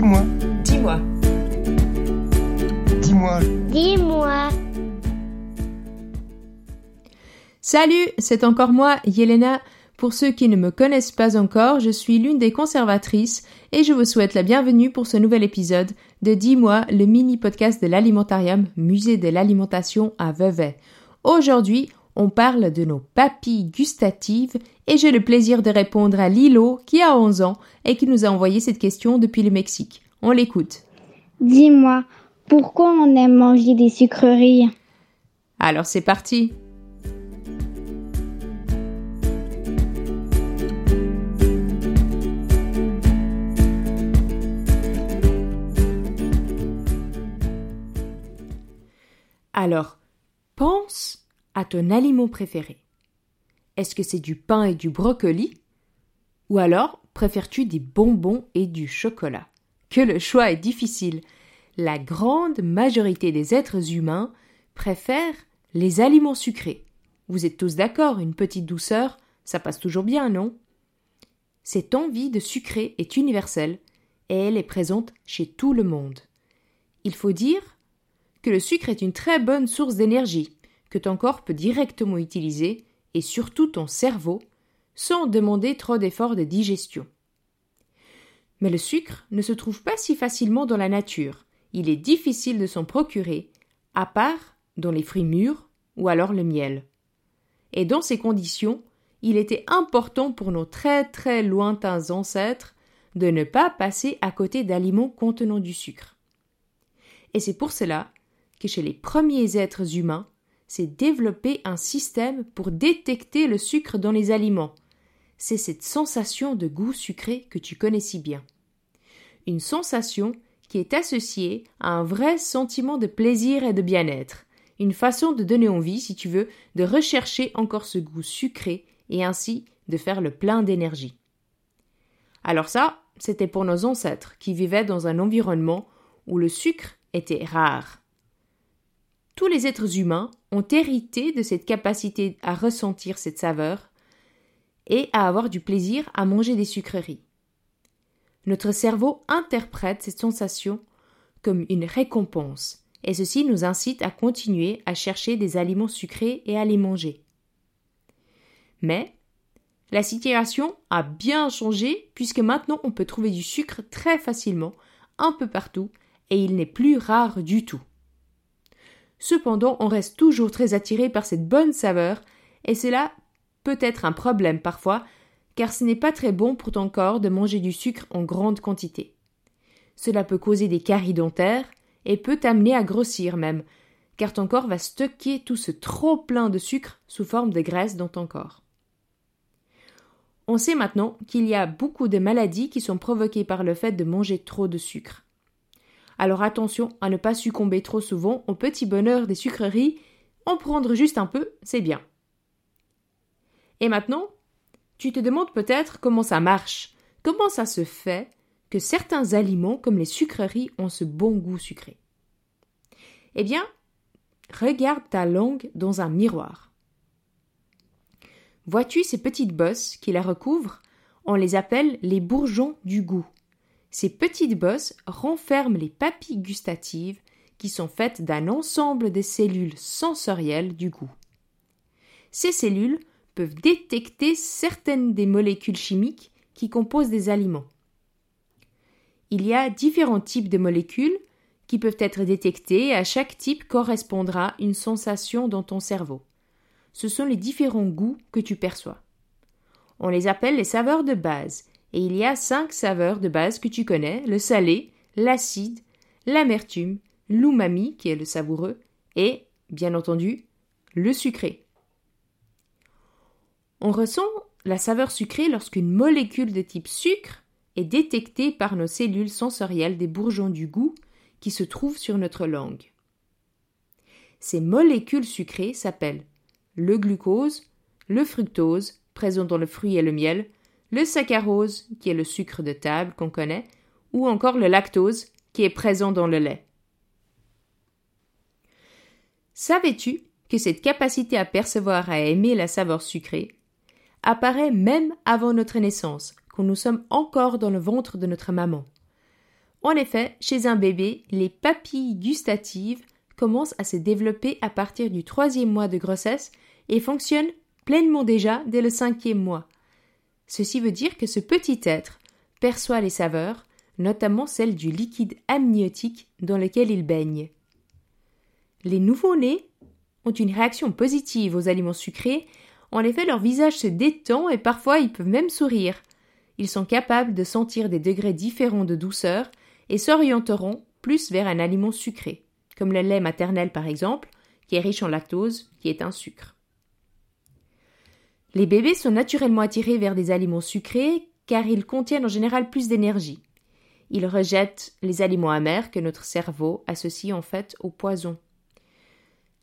Dis-moi. Dis-moi. Dis-moi. Dis-moi. Salut, c'est encore moi, Yelena. Pour ceux qui ne me connaissent pas encore, je suis l'une des conservatrices et je vous souhaite la bienvenue pour ce nouvel épisode de Dis-moi, le mini podcast de l'alimentarium Musée de l'alimentation à Vevey. Aujourd'hui, on parle de nos papilles gustatives et j'ai le plaisir de répondre à Lilo qui a 11 ans et qui nous a envoyé cette question depuis le Mexique. On l'écoute. Dis-moi, pourquoi on aime manger des sucreries? Alors c'est parti. Alors, pense à ton aliment préféré. Est-ce que c'est du pain et du brocoli? Ou alors préfères-tu des bonbons et du chocolat? Que le choix est difficile. La grande majorité des êtres humains préfèrent les aliments sucrés. Vous êtes tous d'accord, une petite douceur, ça passe toujours bien, non? Cette envie de sucrer est universelle et elle est présente chez tout le monde. Il faut dire que le sucre est une très bonne source d'énergie que ton corps peut directement utiliser et surtout ton cerveau sans demander trop d'efforts de digestion. Mais le sucre ne se trouve pas si facilement dans la nature. Il est difficile de s'en procurer, à part dans les fruits mûrs ou alors le miel. Et dans ces conditions, il était important pour nos très très lointains ancêtres de ne pas passer à côté d'aliments contenant du sucre. Et c'est pour cela que chez les premiers êtres humains, s'est développé un système pour détecter le sucre dans les aliments. C'est cette sensation de goût sucré que tu connais si bien. Une sensation qui est associée à un vrai sentiment de plaisir et de bien-être, une façon de donner envie, si tu veux, de rechercher encore ce goût sucré et ainsi de faire le plein d'énergie. Alors ça, c'était pour nos ancêtres qui vivaient dans un environnement où le sucre était rare. Tous les êtres humains ont hérité de cette capacité à ressentir cette saveur et à avoir du plaisir à manger des sucreries. Notre cerveau interprète cette sensation comme une récompense, et ceci nous incite à continuer à chercher des aliments sucrés et à les manger. Mais la situation a bien changé puisque maintenant on peut trouver du sucre très facilement, un peu partout, et il n'est plus rare du tout. Cependant, on reste toujours très attiré par cette bonne saveur, et cela peut être un problème parfois, car ce n'est pas très bon pour ton corps de manger du sucre en grande quantité. Cela peut causer des caries dentaires et peut t'amener à grossir même, car ton corps va stocker tout ce trop plein de sucre sous forme de graisse dans ton corps. On sait maintenant qu'il y a beaucoup de maladies qui sont provoquées par le fait de manger trop de sucre. Alors attention à ne pas succomber trop souvent au petit bonheur des sucreries, en prendre juste un peu, c'est bien. Et maintenant, tu te demandes peut-être comment ça marche, comment ça se fait que certains aliments comme les sucreries ont ce bon goût sucré? Eh bien, regarde ta langue dans un miroir. Vois-tu ces petites bosses qui la recouvrent? On les appelle les bourgeons du goût. Ces petites bosses renferment les papilles gustatives qui sont faites d'un ensemble de cellules sensorielles du goût. Ces cellules peuvent détecter certaines des molécules chimiques qui composent des aliments. Il y a différents types de molécules qui peuvent être détectées et à chaque type correspondra une sensation dans ton cerveau. Ce sont les différents goûts que tu perçois. On les appelle les saveurs de base et il y a cinq saveurs de base que tu connais le salé, l'acide, l'amertume, l'umami, qui est le savoureux, et, bien entendu, le sucré. On ressent la saveur sucrée lorsqu'une molécule de type sucre est détectée par nos cellules sensorielles des bourgeons du goût qui se trouvent sur notre langue. Ces molécules sucrées s'appellent le glucose, le fructose, présent dans le fruit et le miel, le saccharose, qui est le sucre de table qu'on connaît, ou encore le lactose, qui est présent dans le lait. Savais-tu que cette capacité à percevoir et à aimer la saveur sucrée apparaît même avant notre naissance, quand nous sommes encore dans le ventre de notre maman? En effet, chez un bébé, les papilles gustatives commencent à se développer à partir du troisième mois de grossesse et fonctionnent pleinement déjà dès le cinquième mois. Ceci veut dire que ce petit être perçoit les saveurs, notamment celles du liquide amniotique dans lequel il baigne. Les nouveau-nés ont une réaction positive aux aliments sucrés, en effet leur visage se détend et parfois ils peuvent même sourire. Ils sont capables de sentir des degrés différents de douceur et s'orienteront plus vers un aliment sucré, comme le lait maternel par exemple, qui est riche en lactose, qui est un sucre. Les bébés sont naturellement attirés vers des aliments sucrés car ils contiennent en général plus d'énergie. Ils rejettent les aliments amers que notre cerveau associe en fait au poison.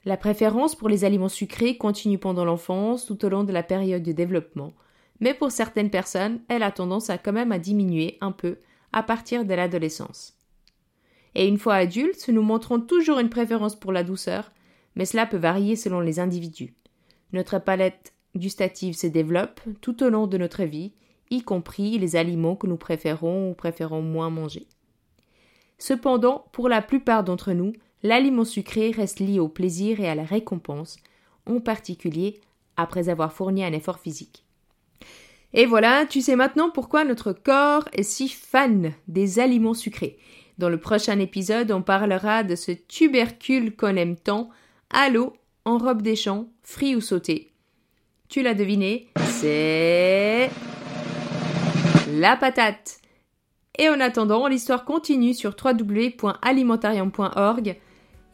La préférence pour les aliments sucrés continue pendant l'enfance tout au long de la période de développement, mais pour certaines personnes, elle a tendance à quand même à diminuer un peu à partir de l'adolescence. Et une fois adultes, nous montrons toujours une préférence pour la douceur, mais cela peut varier selon les individus. Notre palette gustative se développe tout au long de notre vie, y compris les aliments que nous préférons ou préférons moins manger. Cependant, pour la plupart d'entre nous, l'aliment sucré reste lié au plaisir et à la récompense, en particulier après avoir fourni un effort physique. Et voilà, tu sais maintenant pourquoi notre corps est si fan des aliments sucrés. Dans le prochain épisode, on parlera de ce tubercule qu'on aime tant, à l'eau, en robe des champs, frit ou sauté. Tu l'as deviné, c'est la patate. Et en attendant, l'histoire continue sur www.alimentarium.org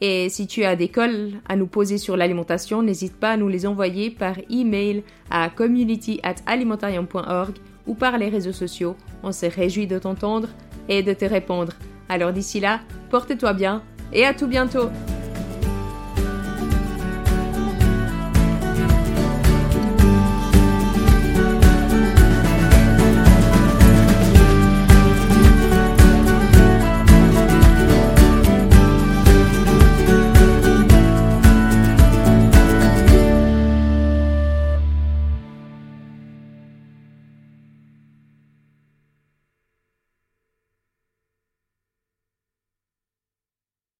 et si tu as des cols à nous poser sur l'alimentation, n'hésite pas à nous les envoyer par email à community@alimentarium.org ou par les réseaux sociaux. On se réjouit de t'entendre et de te répondre. Alors d'ici là, porte-toi bien et à tout bientôt.